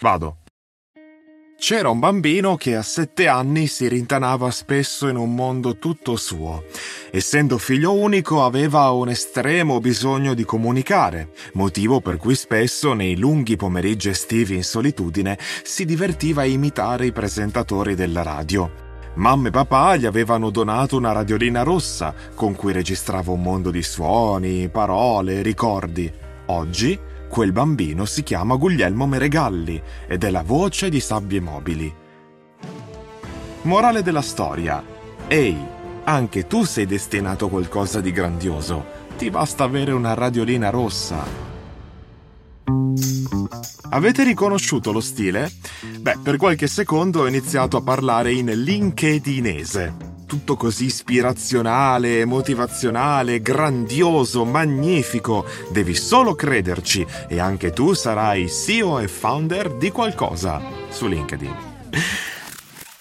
Vado. C'era un bambino che a sette anni si rintanava spesso in un mondo tutto suo. Essendo figlio unico aveva un estremo bisogno di comunicare, motivo per cui spesso nei lunghi pomeriggi estivi in solitudine si divertiva a imitare i presentatori della radio. Mamma e papà gli avevano donato una radiolina rossa con cui registrava un mondo di suoni, parole, ricordi. Oggi Quel bambino si chiama Guglielmo Meregalli ed è la voce di Sabbie Mobili. Morale della storia. Ehi, anche tu sei destinato a qualcosa di grandioso. Ti basta avere una radiolina rossa. Avete riconosciuto lo stile? Beh, per qualche secondo ho iniziato a parlare in LinkedInese tutto così ispirazionale, motivazionale, grandioso, magnifico. Devi solo crederci e anche tu sarai CEO e founder di qualcosa su LinkedIn.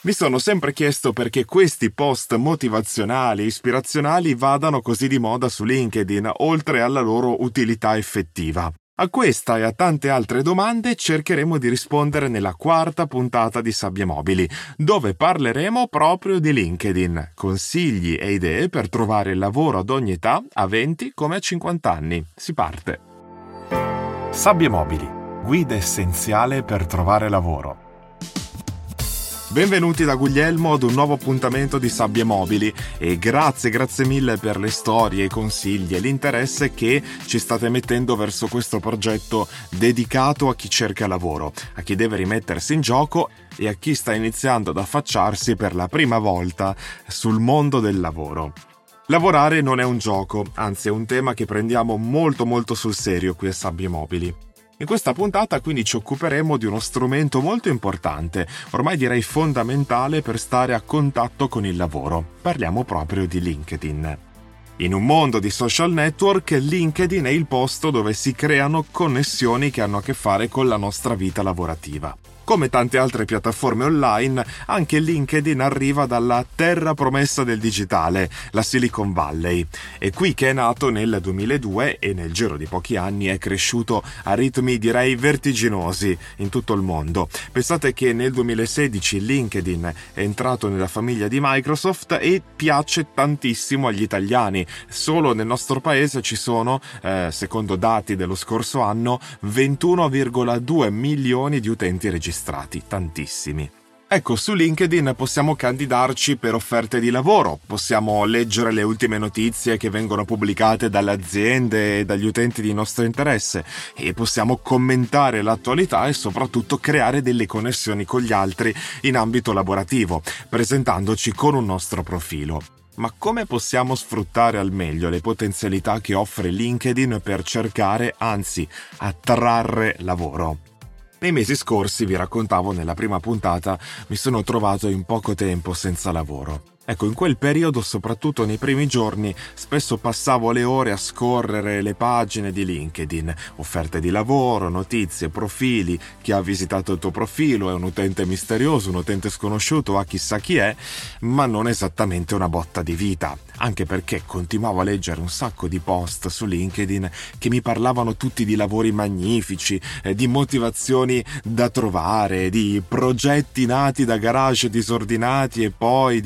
Mi sono sempre chiesto perché questi post motivazionali e ispirazionali vadano così di moda su LinkedIn, oltre alla loro utilità effettiva. A questa e a tante altre domande cercheremo di rispondere nella quarta puntata di Sabbie Mobili, dove parleremo proprio di LinkedIn, consigli e idee per trovare lavoro ad ogni età, a 20 come a 50 anni. Si parte. Sabbie Mobili, guida essenziale per trovare lavoro. Benvenuti da Guglielmo ad un nuovo appuntamento di Sabbie Mobili e grazie, grazie mille per le storie, i consigli e l'interesse che ci state mettendo verso questo progetto dedicato a chi cerca lavoro, a chi deve rimettersi in gioco e a chi sta iniziando ad affacciarsi per la prima volta sul mondo del lavoro. Lavorare non è un gioco, anzi è un tema che prendiamo molto molto sul serio qui a Sabbie Mobili. In questa puntata quindi ci occuperemo di uno strumento molto importante, ormai direi fondamentale per stare a contatto con il lavoro. Parliamo proprio di LinkedIn. In un mondo di social network, LinkedIn è il posto dove si creano connessioni che hanno a che fare con la nostra vita lavorativa. Come tante altre piattaforme online, anche LinkedIn arriva dalla terra promessa del digitale, la Silicon Valley. È qui che è nato nel 2002 e nel giro di pochi anni è cresciuto a ritmi direi vertiginosi in tutto il mondo. Pensate che nel 2016 LinkedIn è entrato nella famiglia di Microsoft e piace tantissimo agli italiani. Solo nel nostro paese ci sono, eh, secondo dati dello scorso anno, 21,2 milioni di utenti registrati registrati, tantissimi. Ecco, su LinkedIn possiamo candidarci per offerte di lavoro, possiamo leggere le ultime notizie che vengono pubblicate dalle aziende e dagli utenti di nostro interesse e possiamo commentare l'attualità e soprattutto creare delle connessioni con gli altri in ambito lavorativo, presentandoci con un nostro profilo. Ma come possiamo sfruttare al meglio le potenzialità che offre LinkedIn per cercare, anzi, attrarre lavoro? Nei mesi scorsi, vi raccontavo nella prima puntata, mi sono trovato in poco tempo senza lavoro. Ecco, in quel periodo, soprattutto nei primi giorni, spesso passavo le ore a scorrere le pagine di LinkedIn, offerte di lavoro, notizie, profili, chi ha visitato il tuo profilo, è un utente misterioso, un utente sconosciuto, a chissà chi è, ma non esattamente una botta di vita, anche perché continuavo a leggere un sacco di post su LinkedIn che mi parlavano tutti di lavori magnifici, eh, di motivazioni da trovare, di progetti nati da garage disordinati e poi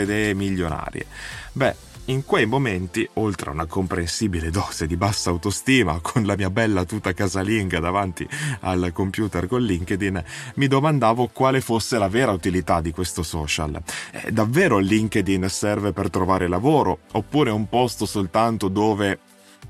divenuti idee milionarie. Beh, in quei momenti, oltre a una comprensibile dose di bassa autostima, con la mia bella tuta casalinga davanti al computer con LinkedIn, mi domandavo quale fosse la vera utilità di questo social. Eh, davvero LinkedIn serve per trovare lavoro? Oppure un posto soltanto dove,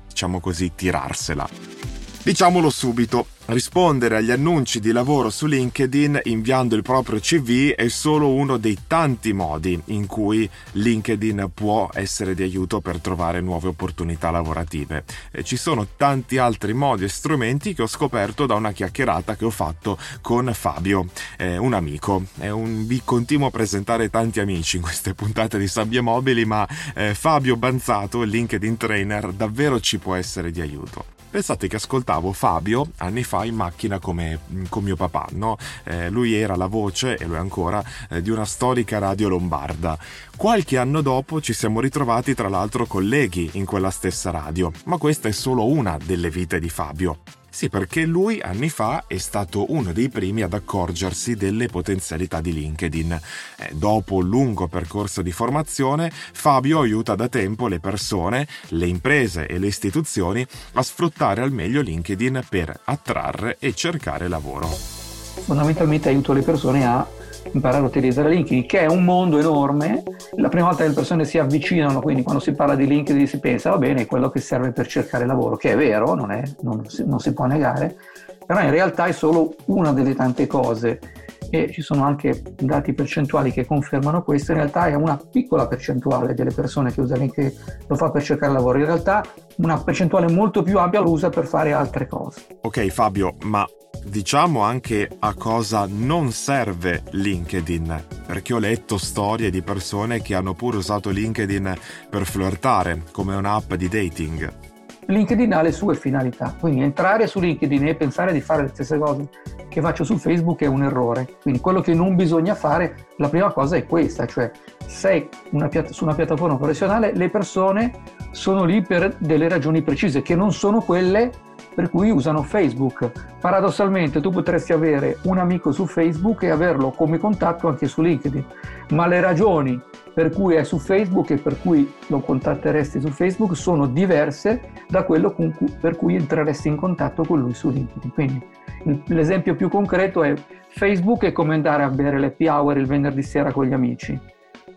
diciamo così, tirarsela? Diciamolo subito, rispondere agli annunci di lavoro su LinkedIn inviando il proprio CV è solo uno dei tanti modi in cui LinkedIn può essere di aiuto per trovare nuove opportunità lavorative. Ci sono tanti altri modi e strumenti che ho scoperto da una chiacchierata che ho fatto con Fabio, eh, un amico. Un, vi continuo a presentare tanti amici in queste puntate di Sabbie Mobili, ma eh, Fabio Banzato, LinkedIn Trainer, davvero ci può essere di aiuto. Pensate che ascoltavo Fabio anni fa in macchina come con mio papà, no? Eh, lui era la voce, e lo è ancora, eh, di una storica radio lombarda. Qualche anno dopo ci siamo ritrovati tra l'altro colleghi in quella stessa radio, ma questa è solo una delle vite di Fabio. Sì, perché lui anni fa è stato uno dei primi ad accorgersi delle potenzialità di LinkedIn. Eh, dopo un lungo percorso di formazione, Fabio aiuta da tempo le persone, le imprese e le istituzioni a sfruttare al meglio LinkedIn per attrarre e cercare lavoro. Fondamentalmente aiuto le persone a imparare a utilizzare LinkedIn, che è un mondo enorme. La prima volta che le persone si avvicinano, quindi quando si parla di LinkedIn si pensa, va bene, è quello che serve per cercare lavoro, che è vero, non, è, non, si, non si può negare, però in realtà è solo una delle tante cose e ci sono anche dati percentuali che confermano questo, in realtà è una piccola percentuale delle persone che usa LinkedIn lo fa per cercare lavoro, in realtà una percentuale molto più ampia lo usa per fare altre cose. Ok Fabio, ma diciamo anche a cosa non serve LinkedIn, perché ho letto storie di persone che hanno pure usato LinkedIn per flirtare come un'app di dating. LinkedIn ha le sue finalità, quindi entrare su LinkedIn e pensare di fare le stesse cose che faccio su Facebook è un errore. Quindi quello che non bisogna fare, la prima cosa è questa, cioè sei una piatta- su una piattaforma professionale, le persone sono lì per delle ragioni precise, che non sono quelle per cui usano Facebook. Paradossalmente tu potresti avere un amico su Facebook e averlo come contatto anche su LinkedIn, ma le ragioni per cui è su Facebook e per cui lo contatteresti su Facebook sono diverse da quello cui, per cui entreresti in contatto con lui su LinkedIn. Quindi l'esempio più concreto è Facebook è come andare a bere l'happy hour il venerdì sera con gli amici.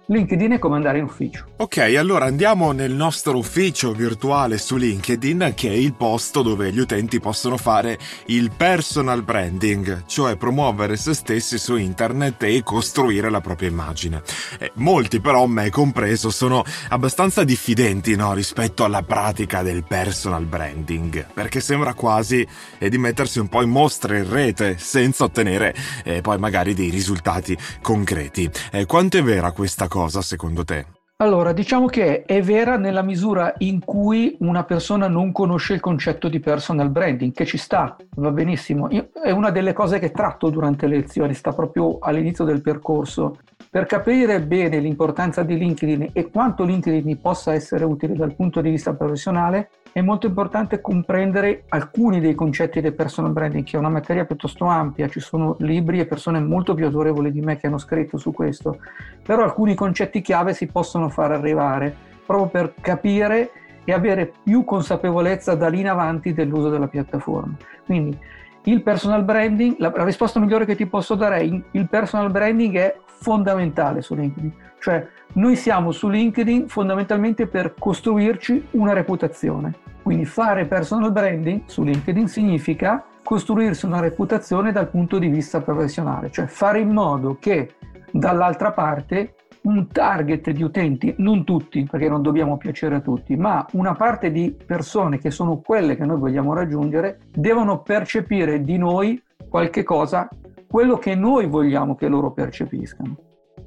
LinkedIn è come andare in ufficio. Ok, allora andiamo nel nostro ufficio virtuale su LinkedIn, che è il posto dove gli utenti possono fare il personal branding, cioè promuovere se stessi su internet e costruire la propria immagine. Eh, molti però, me compreso, sono abbastanza diffidenti no, rispetto alla pratica del personal branding, perché sembra quasi eh, di mettersi un po' in mostra in rete senza ottenere eh, poi magari dei risultati concreti. Eh, quanto è vera questa cosa? Cosa secondo te? Allora, diciamo che è vera nella misura in cui una persona non conosce il concetto di personal branding, che ci sta, va benissimo. Io, è una delle cose che tratto durante le lezioni, sta proprio all'inizio del percorso. Per capire bene l'importanza di LinkedIn e quanto LinkedIn possa essere utile dal punto di vista professionale, è molto importante comprendere alcuni dei concetti del personal branding, che è una materia piuttosto ampia, ci sono libri e persone molto più autorevoli di me che hanno scritto su questo, però alcuni concetti chiave si possono far arrivare proprio per capire e avere più consapevolezza da lì in avanti dell'uso della piattaforma. Quindi il personal branding, la, la risposta migliore che ti posso dare è il personal branding è fondamentale su LinkedIn, cioè noi siamo su LinkedIn fondamentalmente per costruirci una reputazione. Quindi fare personal branding su LinkedIn significa costruirsi una reputazione dal punto di vista professionale, cioè fare in modo che dall'altra parte un target di utenti, non tutti, perché non dobbiamo piacere a tutti, ma una parte di persone che sono quelle che noi vogliamo raggiungere, devono percepire di noi qualche cosa, quello che noi vogliamo che loro percepiscano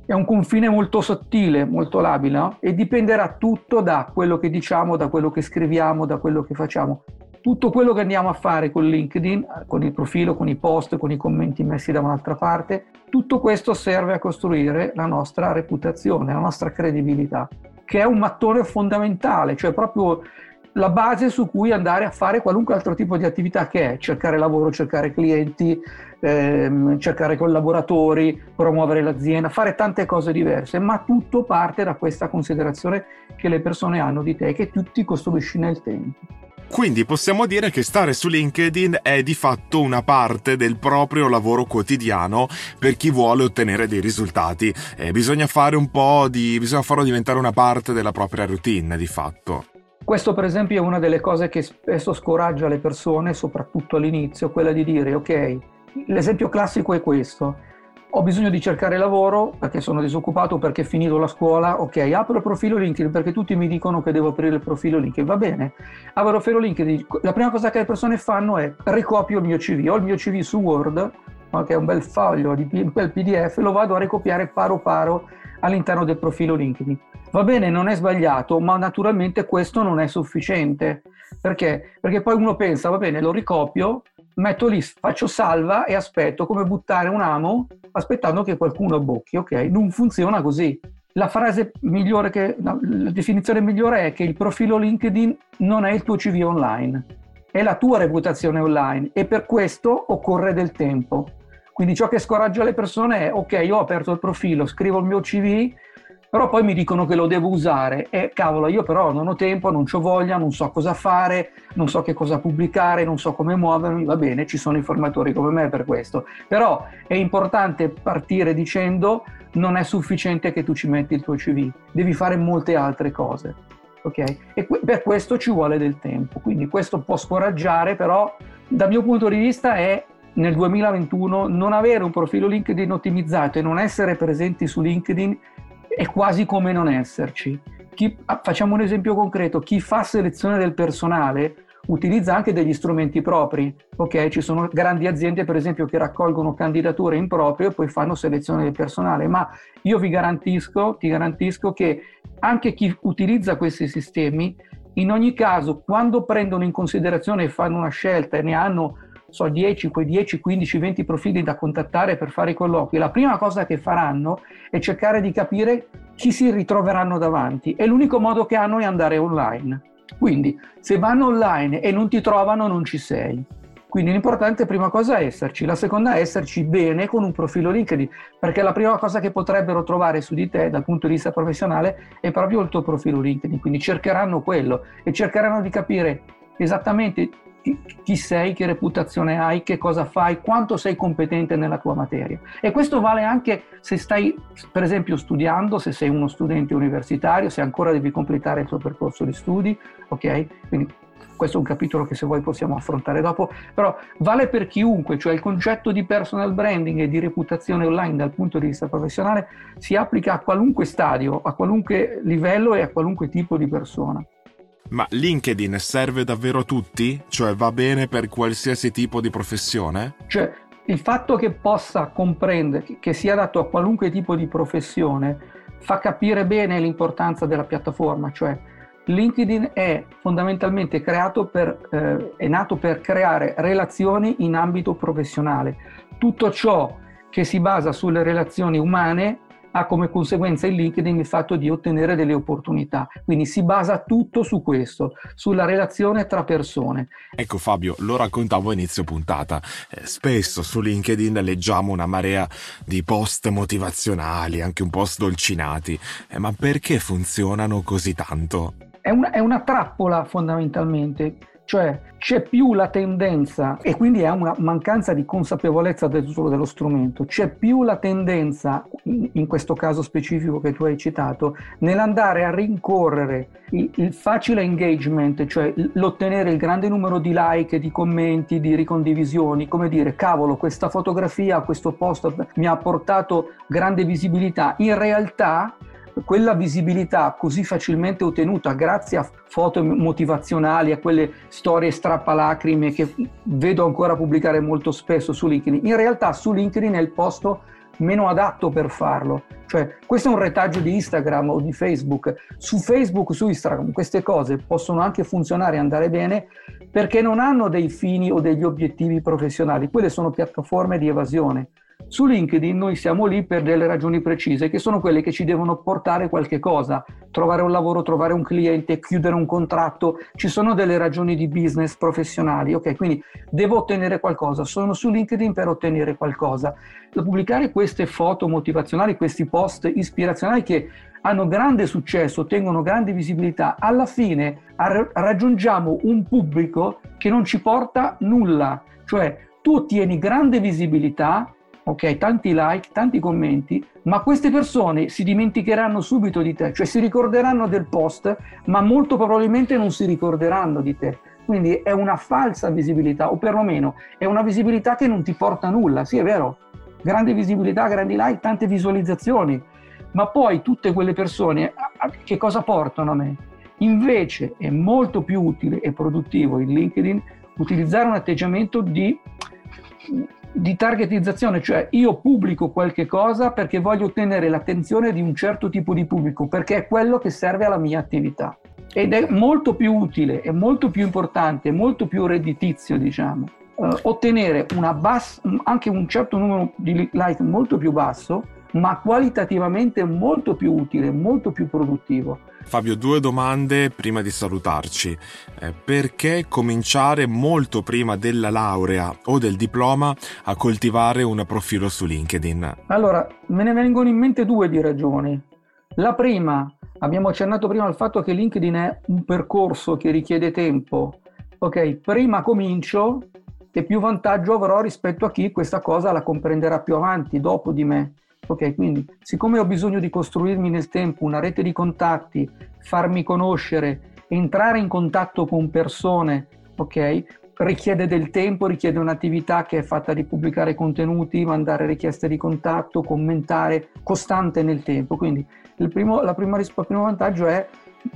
è un confine molto sottile, molto labile no? e dipenderà tutto da quello che diciamo, da quello che scriviamo, da quello che facciamo. Tutto quello che andiamo a fare con LinkedIn, con il profilo, con i post, con i commenti messi da un'altra parte, tutto questo serve a costruire la nostra reputazione, la nostra credibilità, che è un mattone fondamentale, cioè proprio la base su cui andare a fare qualunque altro tipo di attività che è cercare lavoro, cercare clienti, ehm, cercare collaboratori, promuovere l'azienda, fare tante cose diverse, ma tutto parte da questa considerazione che le persone hanno di te che tu ti costruisci nel tempo. Quindi possiamo dire che stare su LinkedIn è di fatto una parte del proprio lavoro quotidiano per chi vuole ottenere dei risultati. Eh, bisogna fare un po' di. bisogna farlo diventare una parte della propria routine, di fatto. Questo per esempio è una delle cose che spesso scoraggia le persone, soprattutto all'inizio, quella di dire ok, l'esempio classico è questo, ho bisogno di cercare lavoro perché sono disoccupato, perché ho finito la scuola, ok, apro il profilo LinkedIn perché tutti mi dicono che devo aprire il profilo LinkedIn, va bene, apro il profilo LinkedIn, la prima cosa che le persone fanno è ricopio il mio CV, ho il mio CV su Word, che è un bel foglio, un bel PDF, lo vado a ricopiare paro paro all'interno del profilo LinkedIn. Va bene, non è sbagliato, ma naturalmente questo non è sufficiente. Perché? Perché poi uno pensa, va bene, lo ricopio, metto lì, faccio salva e aspetto come buttare un amo aspettando che qualcuno abbocchi. Ok, non funziona così. La frase migliore che, no, la definizione migliore è che il profilo LinkedIn non è il tuo CV online, è la tua reputazione online e per questo occorre del tempo. Quindi ciò che scoraggia le persone è ok, io ho aperto il profilo, scrivo il mio CV, però poi mi dicono che lo devo usare e cavolo, io però non ho tempo, non ho voglia, non so cosa fare, non so che cosa pubblicare, non so come muovermi, va bene, ci sono informatori come me per questo. Però è importante partire dicendo non è sufficiente che tu ci metti il tuo CV, devi fare molte altre cose. Okay? E per questo ci vuole del tempo. Quindi questo può scoraggiare, però dal mio punto di vista è nel 2021 non avere un profilo LinkedIn ottimizzato e non essere presenti su LinkedIn è quasi come non esserci. Chi, ah, facciamo un esempio concreto, chi fa selezione del personale utilizza anche degli strumenti propri, ok? Ci sono grandi aziende per esempio che raccolgono candidature in proprio e poi fanno selezione del personale, ma io vi garantisco, ti garantisco che anche chi utilizza questi sistemi, in ogni caso, quando prendono in considerazione e fanno una scelta e ne hanno so, 10, quei 10, 15, 20 profili da contattare per fare i colloqui, la prima cosa che faranno è cercare di capire chi si ritroveranno davanti e l'unico modo che hanno è andare online. Quindi se vanno online e non ti trovano non ci sei. Quindi l'importante prima cosa è esserci, la seconda è esserci bene con un profilo LinkedIn, perché la prima cosa che potrebbero trovare su di te dal punto di vista professionale è proprio il tuo profilo LinkedIn, quindi cercheranno quello e cercheranno di capire esattamente chi, sei, che reputazione hai, che cosa fai, quanto sei competente nella tua materia. E questo vale anche se stai, per esempio, studiando, se sei uno studente universitario, se ancora devi completare il tuo percorso di studi, ok? Quindi questo è un capitolo che se vuoi possiamo affrontare dopo, però vale per chiunque, cioè il concetto di personal branding e di reputazione online dal punto di vista professionale si applica a qualunque stadio, a qualunque livello e a qualunque tipo di persona. Ma LinkedIn serve davvero a tutti? Cioè va bene per qualsiasi tipo di professione? Cioè, il fatto che possa comprendere, che sia adatto a qualunque tipo di professione, fa capire bene l'importanza della piattaforma, cioè LinkedIn è fondamentalmente creato per, eh, è nato per creare relazioni in ambito professionale. Tutto ciò che si basa sulle relazioni umane ha come conseguenza il LinkedIn il fatto di ottenere delle opportunità. Quindi si basa tutto su questo, sulla relazione tra persone. Ecco Fabio, lo raccontavo a inizio puntata. Eh, spesso su LinkedIn leggiamo una marea di post motivazionali, anche un po' sdolcinati. Eh, ma perché funzionano così tanto? È una, è una trappola fondamentalmente cioè c'è più la tendenza, e quindi è una mancanza di consapevolezza dell'uso dello strumento, c'è più la tendenza, in questo caso specifico che tu hai citato, nell'andare a rincorrere il, il facile engagement, cioè l'ottenere il grande numero di like, di commenti, di ricondivisioni, come dire, cavolo, questa fotografia, questo post mi ha portato grande visibilità. In realtà quella visibilità così facilmente ottenuta grazie a foto motivazionali, a quelle storie strappalacrime che vedo ancora pubblicare molto spesso su LinkedIn, in realtà su LinkedIn è il posto meno adatto per farlo. Cioè, questo è un retaggio di Instagram o di Facebook. Su Facebook, su Instagram, queste cose possono anche funzionare e andare bene perché non hanno dei fini o degli obiettivi professionali. Quelle sono piattaforme di evasione. Su LinkedIn noi siamo lì per delle ragioni precise, che sono quelle che ci devono portare qualche cosa, trovare un lavoro, trovare un cliente, chiudere un contratto, ci sono delle ragioni di business professionali, ok? Quindi devo ottenere qualcosa, sono su LinkedIn per ottenere qualcosa. Pubblicare queste foto motivazionali, questi post ispirazionali che hanno grande successo, ottengono grande visibilità, alla fine raggiungiamo un pubblico che non ci porta nulla, cioè tu ottieni grande visibilità, ok? Tanti like, tanti commenti, ma queste persone si dimenticheranno subito di te, cioè si ricorderanno del post, ma molto probabilmente non si ricorderanno di te. Quindi è una falsa visibilità, o perlomeno è una visibilità che non ti porta a nulla. Sì, è vero, grande visibilità, grandi like, tante visualizzazioni, ma poi tutte quelle persone che cosa portano a me? Invece è molto più utile e produttivo in LinkedIn utilizzare un atteggiamento di di targetizzazione, cioè io pubblico qualche cosa perché voglio ottenere l'attenzione di un certo tipo di pubblico, perché è quello che serve alla mia attività. Ed è molto più utile, è molto più importante, molto più redditizio, diciamo, eh, ottenere bass- anche un certo numero di like molto più basso, ma qualitativamente molto più utile, molto più produttivo. Fabio, due domande prima di salutarci. Eh, perché cominciare molto prima della laurea o del diploma a coltivare un profilo su LinkedIn? Allora, me ne vengono in mente due di ragioni. La prima, abbiamo accennato prima al fatto che LinkedIn è un percorso che richiede tempo. Ok, prima comincio e più vantaggio avrò rispetto a chi questa cosa la comprenderà più avanti, dopo di me. Ok, quindi siccome ho bisogno di costruirmi nel tempo una rete di contatti, farmi conoscere, entrare in contatto con persone, ok, richiede del tempo, richiede un'attività che è fatta di pubblicare contenuti, mandare richieste di contatto, commentare, costante nel tempo. Quindi il primo, prima, il primo vantaggio è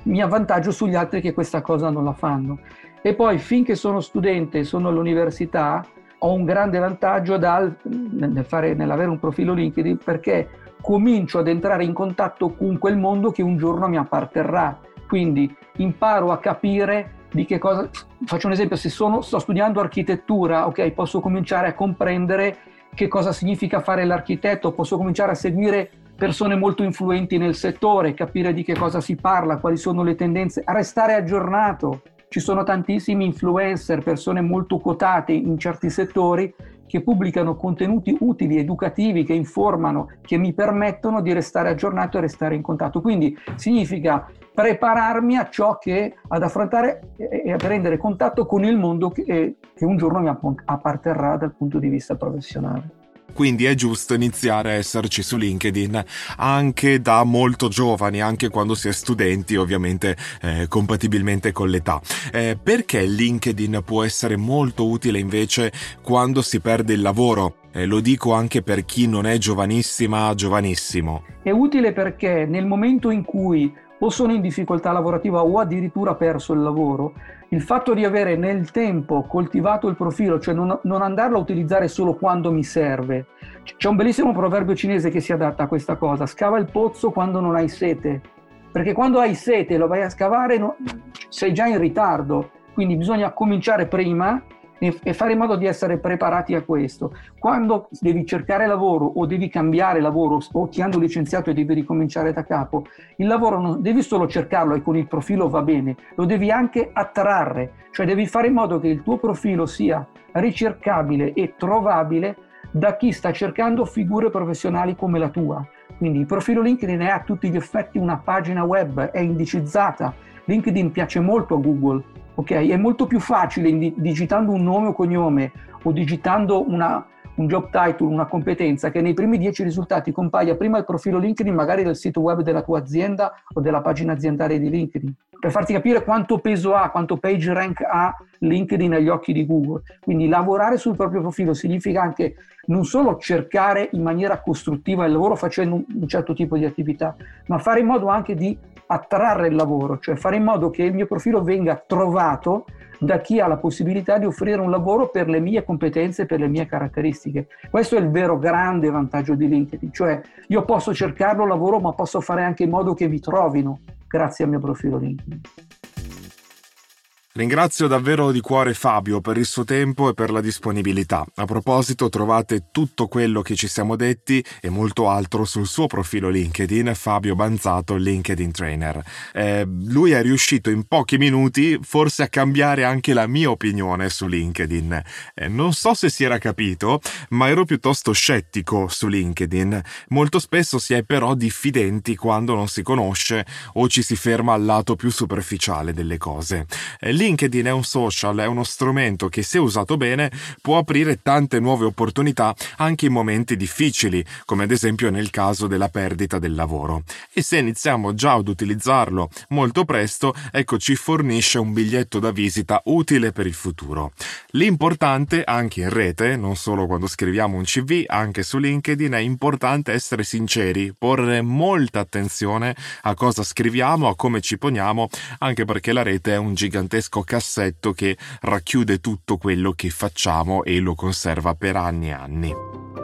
mi avvantaggio sugli altri che questa cosa non la fanno. E poi finché sono studente, sono all'università, ho un grande vantaggio dal, nel fare, nell'avere un profilo LinkedIn perché comincio ad entrare in contatto con quel mondo che un giorno mi apparterrà. Quindi imparo a capire di che cosa. Faccio un esempio: se sono, sto studiando architettura, ok, posso cominciare a comprendere che cosa significa fare l'architetto, posso cominciare a seguire persone molto influenti nel settore, capire di che cosa si parla, quali sono le tendenze, restare aggiornato. Ci sono tantissimi influencer, persone molto quotate in certi settori che pubblicano contenuti utili, educativi, che informano, che mi permettono di restare aggiornato e restare in contatto. Quindi significa prepararmi a ciò che ad affrontare e a prendere contatto con il mondo che, che un giorno mi apparterrà dal punto di vista professionale. Quindi è giusto iniziare a esserci su LinkedIn anche da molto giovani, anche quando si è studenti, ovviamente eh, compatibilmente con l'età. Eh, perché LinkedIn può essere molto utile invece quando si perde il lavoro? Eh, lo dico anche per chi non è giovanissima, giovanissimo. È utile perché nel momento in cui o sono in difficoltà lavorativa o addirittura perso il lavoro, il fatto di avere nel tempo coltivato il profilo, cioè non, non, andarlo a utilizzare solo quando mi serve. C'è un bellissimo proverbio cinese che si adatta a questa cosa, scava il pozzo quando non hai sete, perché quando hai sete lo vai a scavare no, sei già in ritardo, quindi bisogna cominciare prima e, fare in modo di essere preparati a questo. Quando devi cercare lavoro o devi cambiare lavoro o ti hanno licenziato e devi ricominciare da capo, il lavoro non devi solo cercarlo e con il profilo va bene, lo devi anche attrarre, cioè devi fare in modo che il tuo profilo sia ricercabile e trovabile da chi sta cercando figure professionali come la tua. Quindi il profilo LinkedIn è a tutti gli effetti una pagina web, è indicizzata. LinkedIn piace molto a Google ok? È molto più facile digitando un nome o cognome o digitando una, un job title, una competenza, che nei primi dieci risultati compaia prima il profilo LinkedIn, magari del sito web della tua azienda o della pagina aziendale di LinkedIn, per farti capire quanto peso ha, quanto page rank ha LinkedIn agli occhi di Google. Quindi lavorare sul proprio profilo significa anche non solo cercare in maniera costruttiva il lavoro facendo un certo tipo di attività, ma fare in modo anche di attrarre il lavoro, cioè fare in modo che il mio profilo venga trovato da chi ha la possibilità di offrire un lavoro per le mie competenze, per le mie caratteristiche. Questo è il vero grande vantaggio di LinkedIn, cioè io posso cercarlo lavoro, ma posso fare anche in modo che mi trovino grazie al mio profilo LinkedIn. Ringrazio davvero di cuore Fabio per il suo tempo e per la disponibilità. A proposito, trovate tutto quello che ci siamo detti e molto altro sul suo profilo LinkedIn, Fabio Banzato, LinkedIn Trainer. Eh, lui è riuscito in pochi minuti forse a cambiare anche la mia opinione su LinkedIn. Eh, non so se si era capito, ma ero piuttosto scettico su LinkedIn. Molto spesso si è però diffidenti quando non si conosce o ci si ferma al lato più superficiale delle cose. Eh, LinkedIn è un social, è uno strumento che se usato bene può aprire tante nuove opportunità anche in momenti difficili, come ad esempio nel caso della perdita del lavoro. E se iniziamo già ad utilizzarlo molto presto, ecco ci fornisce un biglietto da visita utile per il futuro. L'importante anche in rete, non solo quando scriviamo un CV, anche su LinkedIn è importante essere sinceri, porre molta attenzione a cosa scriviamo, a come ci poniamo, anche perché la rete è un gigantesco cassetto che racchiude tutto quello che facciamo e lo conserva per anni e anni.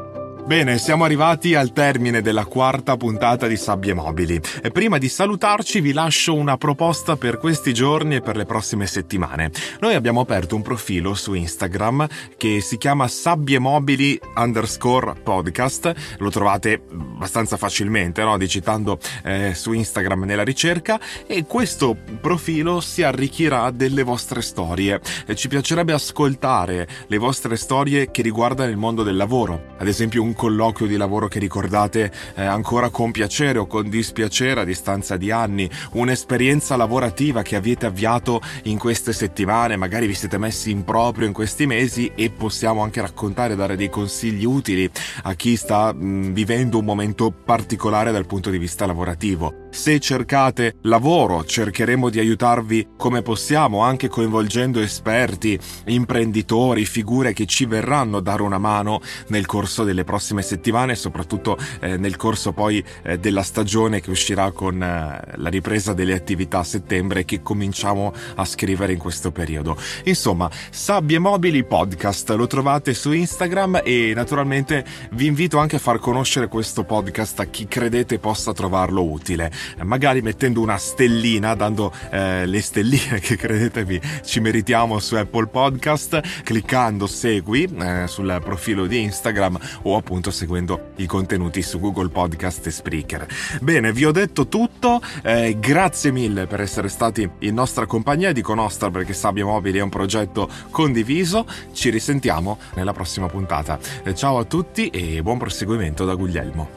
Bene, siamo arrivati al termine della quarta puntata di Sabbie Mobili e prima di salutarci vi lascio una proposta per questi giorni e per le prossime settimane. Noi abbiamo aperto un profilo su Instagram che si chiama Sabbie Mobili underscore podcast, lo trovate abbastanza facilmente, no? digitando eh, su Instagram nella ricerca e questo profilo si arricchirà delle vostre storie. E ci piacerebbe ascoltare le vostre storie che riguardano il mondo del lavoro, ad esempio un colloquio di lavoro che ricordate eh, ancora con piacere o con dispiacere a distanza di anni, un'esperienza lavorativa che avete avviato in queste settimane, magari vi siete messi in proprio in questi mesi e possiamo anche raccontare, dare dei consigli utili a chi sta mh, vivendo un momento particolare dal punto di vista lavorativo. Se cercate lavoro, cercheremo di aiutarvi come possiamo, anche coinvolgendo esperti, imprenditori, figure che ci verranno a dare una mano nel corso delle prossime settimane e soprattutto eh, nel corso poi eh, della stagione che uscirà con eh, la ripresa delle attività a settembre che cominciamo a scrivere in questo periodo. Insomma, Sabbie Mobili Podcast lo trovate su Instagram e naturalmente vi invito anche a far conoscere questo podcast a chi credete possa trovarlo utile magari mettendo una stellina, dando eh, le stelline che credetemi ci meritiamo su Apple Podcast, cliccando segui eh, sul profilo di Instagram o appunto seguendo i contenuti su Google Podcast e Spreaker. Bene, vi ho detto tutto, eh, grazie mille per essere stati in nostra compagnia, dico nostra perché Sabbia Mobili è un progetto condiviso, ci risentiamo nella prossima puntata. Eh, ciao a tutti e buon proseguimento da Guglielmo.